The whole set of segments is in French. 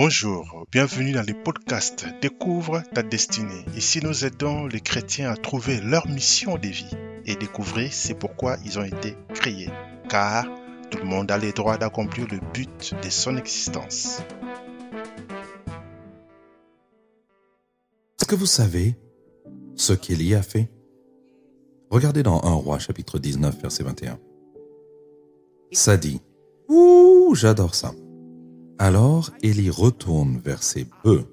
Bonjour, bienvenue dans le podcast Découvre ta destinée. Ici, nous aidons les chrétiens à trouver leur mission de vie et découvrir c'est pourquoi ils ont été créés. Car tout le monde a le droit d'accomplir le but de son existence. Est-ce que vous savez ce qu'Élie a fait? Regardez dans 1 roi chapitre 19 verset 21. Ça dit, ouh, j'adore ça. Alors Élie retourne vers ses bœufs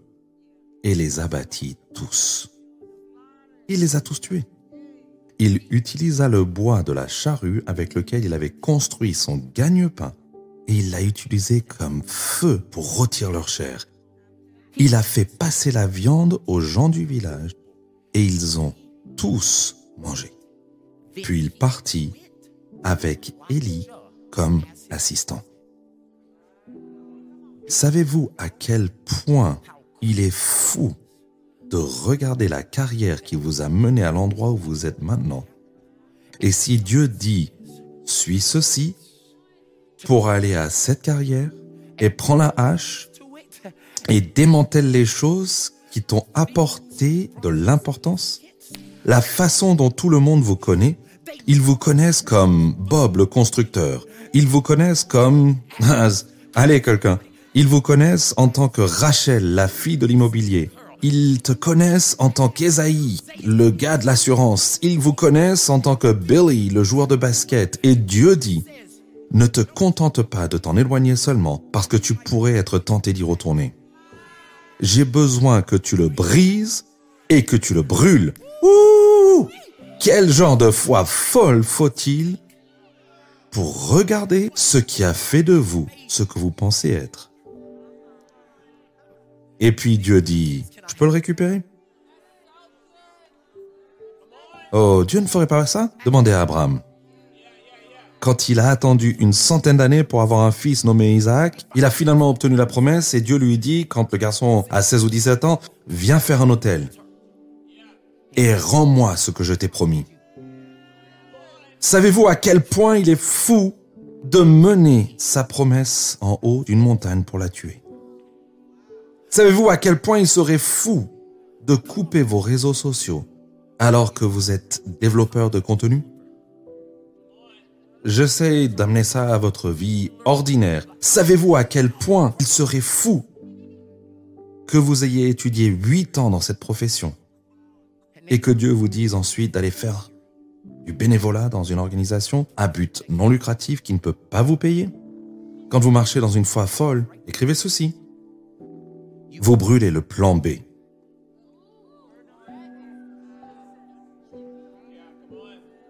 et les abattit tous. Il les a tous tués. Il utilisa le bois de la charrue avec lequel il avait construit son gagne-pain et il l'a utilisé comme feu pour rôtir leur chair. Il a fait passer la viande aux gens du village et ils ont tous mangé. Puis il partit avec Élie comme assistant. Savez-vous à quel point il est fou de regarder la carrière qui vous a mené à l'endroit où vous êtes maintenant? Et si Dieu dit, suis ceci pour aller à cette carrière et prends la hache et démantèle les choses qui t'ont apporté de l'importance, la façon dont tout le monde vous connaît, ils vous connaissent comme Bob le constructeur, ils vous connaissent comme... Allez quelqu'un, ils vous connaissent en tant que Rachel, la fille de l'immobilier. Ils te connaissent en tant qu'Esaïe, le gars de l'assurance. Ils vous connaissent en tant que Billy, le joueur de basket. Et Dieu dit, ne te contente pas de t'en éloigner seulement parce que tu pourrais être tenté d'y retourner. J'ai besoin que tu le brises et que tu le brûles. Ouh Quel genre de foi folle faut-il pour regarder ce qui a fait de vous ce que vous pensez être? Et puis Dieu dit, je peux le récupérer? Oh, Dieu ne ferait pas ça? Demandez à Abraham. Quand il a attendu une centaine d'années pour avoir un fils nommé Isaac, il a finalement obtenu la promesse et Dieu lui dit, quand le garçon a 16 ou 17 ans, viens faire un hôtel et rends-moi ce que je t'ai promis. Savez-vous à quel point il est fou de mener sa promesse en haut d'une montagne pour la tuer? Savez-vous à quel point il serait fou de couper vos réseaux sociaux alors que vous êtes développeur de contenu? J'essaie d'amener ça à votre vie ordinaire. Savez-vous à quel point il serait fou que vous ayez étudié huit ans dans cette profession et que Dieu vous dise ensuite d'aller faire du bénévolat dans une organisation à but non lucratif qui ne peut pas vous payer? Quand vous marchez dans une foi folle, écrivez ceci vous brûlez le plan B.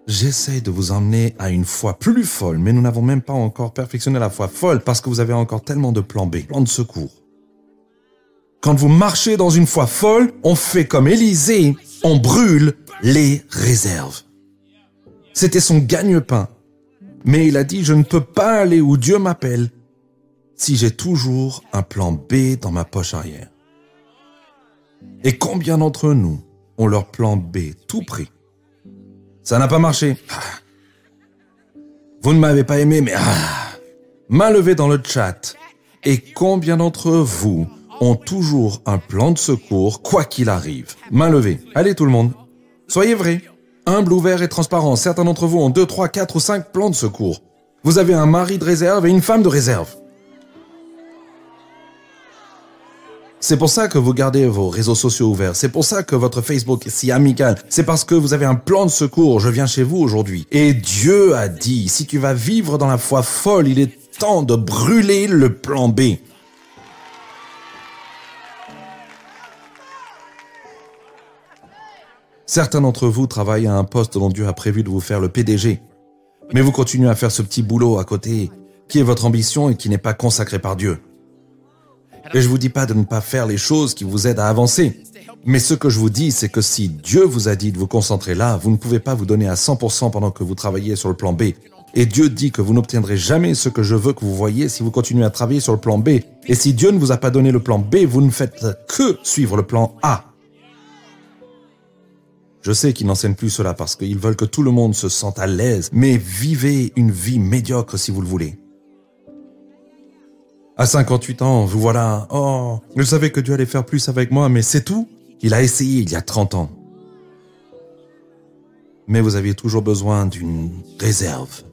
J'essaie de vous emmener à une foi plus folle, mais nous n'avons même pas encore perfectionné la foi folle parce que vous avez encore tellement de plans B, plans de secours. Quand vous marchez dans une foi folle, on fait comme Élisée, on brûle les réserves. C'était son gagne-pain. Mais il a dit, je ne peux pas aller où Dieu m'appelle si j'ai toujours un plan B dans ma poche arrière Et combien d'entre nous ont leur plan B tout pris? Ça n'a pas marché. Vous ne m'avez pas aimé, mais ah, main levée dans le chat. Et combien d'entre vous ont toujours un plan de secours, quoi qu'il arrive? Main levée. Allez tout le monde. Soyez vrai. Humble, ouvert et transparent. Certains d'entre vous ont 2, 3, 4 ou 5 plans de secours. Vous avez un mari de réserve et une femme de réserve. C'est pour ça que vous gardez vos réseaux sociaux ouverts. C'est pour ça que votre Facebook est si amical. C'est parce que vous avez un plan de secours. Je viens chez vous aujourd'hui. Et Dieu a dit, si tu vas vivre dans la foi folle, il est temps de brûler le plan B. Certains d'entre vous travaillent à un poste dont Dieu a prévu de vous faire le PDG. Mais vous continuez à faire ce petit boulot à côté, qui est votre ambition et qui n'est pas consacré par Dieu. Et je vous dis pas de ne pas faire les choses qui vous aident à avancer. Mais ce que je vous dis, c'est que si Dieu vous a dit de vous concentrer là, vous ne pouvez pas vous donner à 100% pendant que vous travaillez sur le plan B. Et Dieu dit que vous n'obtiendrez jamais ce que je veux que vous voyez si vous continuez à travailler sur le plan B. Et si Dieu ne vous a pas donné le plan B, vous ne faites que suivre le plan A. Je sais qu'ils n'enseignent plus cela parce qu'ils veulent que tout le monde se sente à l'aise, mais vivez une vie médiocre si vous le voulez. À 58 ans, vous voilà. Oh, je savais que Dieu allait faire plus avec moi, mais c'est tout. Il a essayé il y a 30 ans. Mais vous aviez toujours besoin d'une réserve.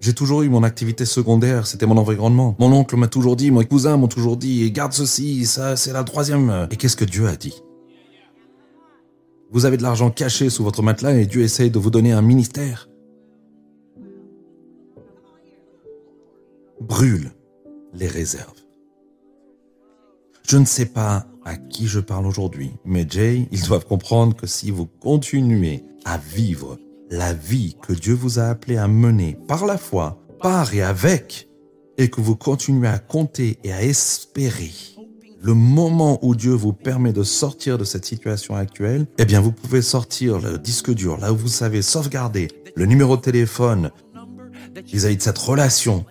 J'ai toujours eu mon activité secondaire, c'était mon environnement. Mon oncle m'a toujours dit, mon cousin m'ont toujours dit, garde ceci, ça c'est la troisième. Et qu'est-ce que Dieu a dit? Vous avez de l'argent caché sous votre matelas et Dieu essaye de vous donner un ministère. Brûle les réserves. Je ne sais pas à qui je parle aujourd'hui, mais Jay, ils doivent comprendre que si vous continuez à vivre la vie que Dieu vous a appelé à mener par la foi, par et avec, et que vous continuez à compter et à espérer le moment où Dieu vous permet de sortir de cette situation actuelle, eh bien, vous pouvez sortir le disque dur, là où vous savez sauvegarder le numéro de téléphone vis-à-vis de cette relation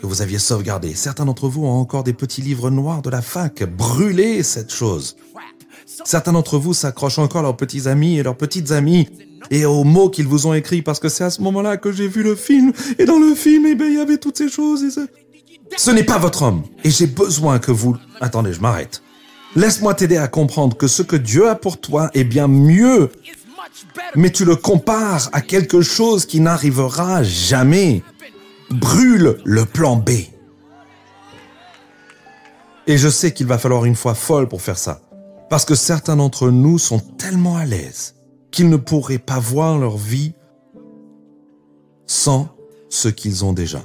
que vous aviez sauvegardée. Certains d'entre vous ont encore des petits livres noirs de la fac. Brûlez cette chose. Certains d'entre vous s'accrochent encore à leurs petits amis et leurs petites amies et aux mots qu'ils vous ont écrits parce que c'est à ce moment-là que j'ai vu le film et dans le film, eh bien, il y avait toutes ces choses Ce n'est pas votre homme et j'ai besoin que vous... Attendez, je m'arrête. Laisse-moi t'aider à comprendre que ce que Dieu a pour toi est bien mieux, mais tu le compares à quelque chose qui n'arrivera jamais. Brûle le plan B. Et je sais qu'il va falloir une foi folle pour faire ça. Parce que certains d'entre nous sont tellement à l'aise qu'ils ne pourraient pas voir leur vie sans ce qu'ils ont déjà.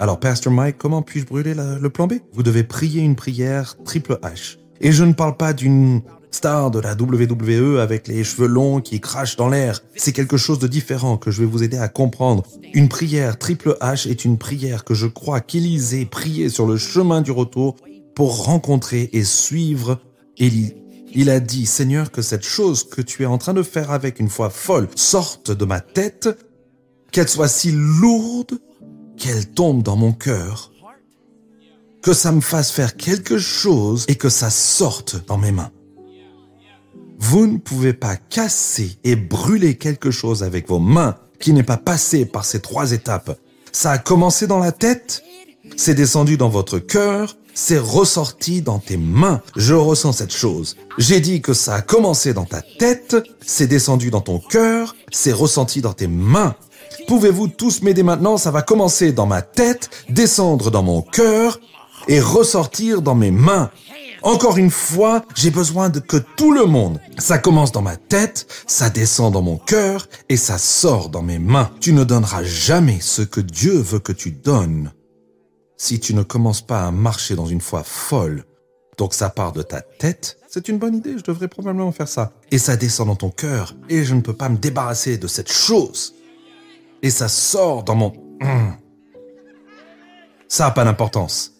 Alors, Pastor Mike, comment puis-je brûler le plan B? Vous devez prier une prière triple H. Et je ne parle pas d'une star de la WWE avec les cheveux longs qui crachent dans l'air. C'est quelque chose de différent que je vais vous aider à comprendre. Une prière triple H est une prière que je crois qu'Élisée priait sur le chemin du retour pour rencontrer et suivre Élie. Il a dit, Seigneur, que cette chose que tu es en train de faire avec une foi folle sorte de ma tête, qu'elle soit si lourde qu'elle tombe dans mon cœur, que ça me fasse faire quelque chose et que ça sorte dans mes mains. Vous ne pouvez pas casser et brûler quelque chose avec vos mains qui n'est pas passé par ces trois étapes. Ça a commencé dans la tête, c'est descendu dans votre cœur, c'est ressorti dans tes mains. Je ressens cette chose. J'ai dit que ça a commencé dans ta tête, c'est descendu dans ton cœur, c'est ressenti dans tes mains. Pouvez-vous tous m'aider maintenant? Ça va commencer dans ma tête, descendre dans mon cœur et ressortir dans mes mains. Encore une fois, j'ai besoin de que tout le monde, ça commence dans ma tête, ça descend dans mon cœur et ça sort dans mes mains. Tu ne donneras jamais ce que Dieu veut que tu donnes si tu ne commences pas à marcher dans une foi folle. Donc ça part de ta tête, c'est une bonne idée, je devrais probablement faire ça. Et ça descend dans ton cœur et je ne peux pas me débarrasser de cette chose. Et ça sort dans mon... Ça n'a pas d'importance.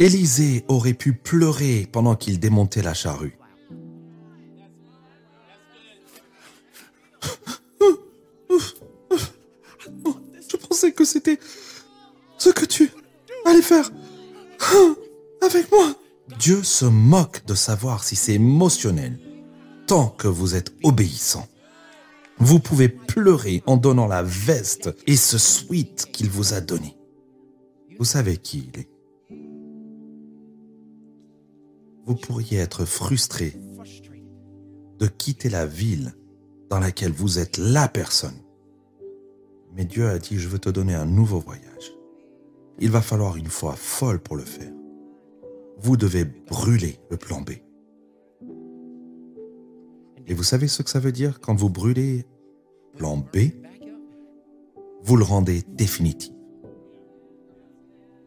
Élisée aurait pu pleurer pendant qu'il démontait la charrue. Je pensais que c'était ce que tu allais faire avec moi. Dieu se moque de savoir si c'est émotionnel tant que vous êtes obéissant. Vous pouvez pleurer en donnant la veste et ce sweat qu'il vous a donné. Vous savez qui il est. vous pourriez être frustré de quitter la ville dans laquelle vous êtes la personne. Mais Dieu a dit, je veux te donner un nouveau voyage. Il va falloir une foi folle pour le faire. Vous devez brûler le plan B. Et vous savez ce que ça veut dire quand vous brûlez plan B? Vous le rendez définitif.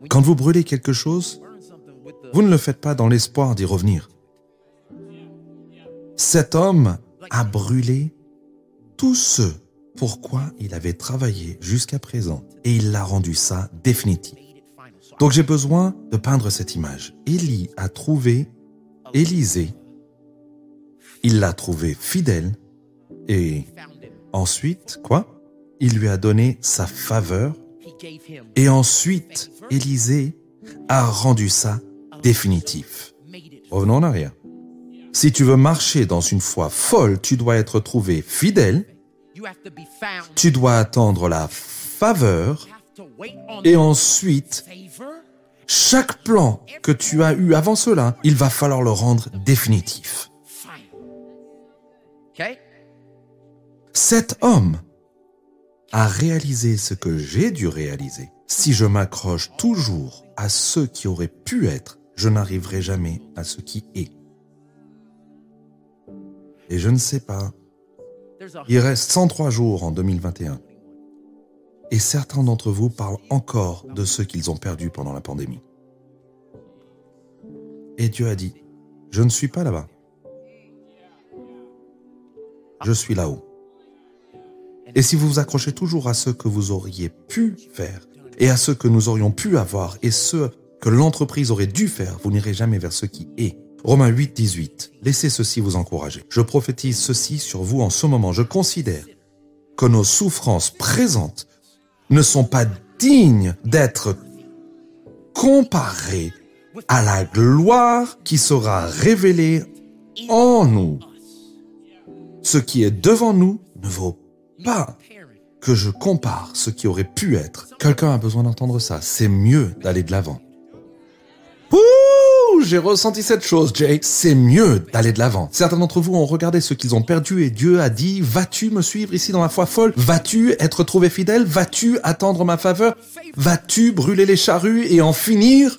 Quand vous brûlez quelque chose, vous ne le faites pas dans l'espoir d'y revenir. Cet homme a brûlé tout ce pourquoi il avait travaillé jusqu'à présent et il l'a rendu ça définitif. Donc j'ai besoin de peindre cette image. Élie a trouvé Élisée, il l'a trouvé fidèle et ensuite, quoi? Il lui a donné sa faveur et ensuite Élisée a rendu ça définitif. Revenons en arrière. Si tu veux marcher dans une foi folle, tu dois être trouvé fidèle, tu dois attendre la faveur Et ensuite, chaque plan que tu as eu avant cela, il va falloir le rendre définitif. Cet homme a réalisé ce que j'ai dû réaliser. Si je m'accroche toujours à ce qui aurait pu être, je n'arriverai jamais à ce qui est. Et je ne sais pas. Il reste 103 jours en 2021. Et certains d'entre vous parlent encore de ce qu'ils ont perdu pendant la pandémie. Et Dieu a dit, je ne suis pas là-bas. Je suis là-haut. Et si vous vous accrochez toujours à ce que vous auriez pu faire, et à ce que nous aurions pu avoir, et ce que l'entreprise aurait dû faire, vous n'irez jamais vers ce qui est. Romains 8, 18. Laissez ceci vous encourager. Je prophétise ceci sur vous en ce moment. Je considère que nos souffrances présentes ne sont pas dignes d'être comparées à la gloire qui sera révélée en nous. Ce qui est devant nous ne vaut pas que je compare ce qui aurait pu être. Quelqu'un a besoin d'entendre ça. C'est mieux d'aller de l'avant. Ouh, j'ai ressenti cette chose, Jay. C'est mieux d'aller de l'avant. Certains d'entre vous ont regardé ce qu'ils ont perdu et Dieu a dit, vas-tu me suivre ici dans la foi folle? Vas-tu être trouvé fidèle? Vas-tu attendre ma faveur? Vas-tu brûler les charrues et en finir?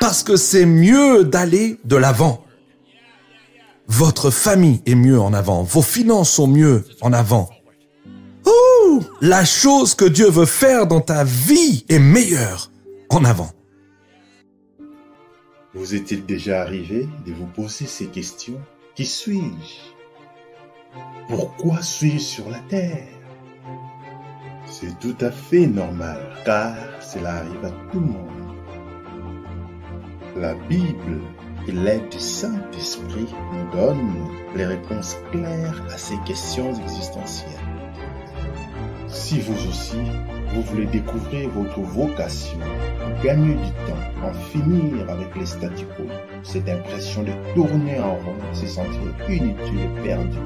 Parce que c'est mieux d'aller de l'avant. Votre famille est mieux en avant. Vos finances sont mieux en avant. Ouh, la chose que Dieu veut faire dans ta vie est meilleure en avant. Vous est-il déjà arrivé de vous poser ces questions? Qui suis-je? Pourquoi suis-je sur la terre? C'est tout à fait normal, car cela arrive à tout le monde. La Bible et l'aide du Saint-Esprit nous donnent les réponses claires à ces questions existentielles. Si vous aussi, vous voulez découvrir votre vocation, gagner du temps, en finir avec les statu quo, cette impression de tourner en rond, se sentir inutile et perdu,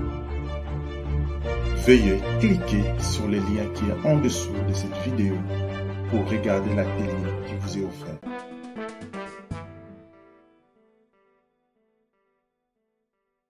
veuillez cliquer sur le lien qui est en dessous de cette vidéo pour regarder la télé qui vous est offerte.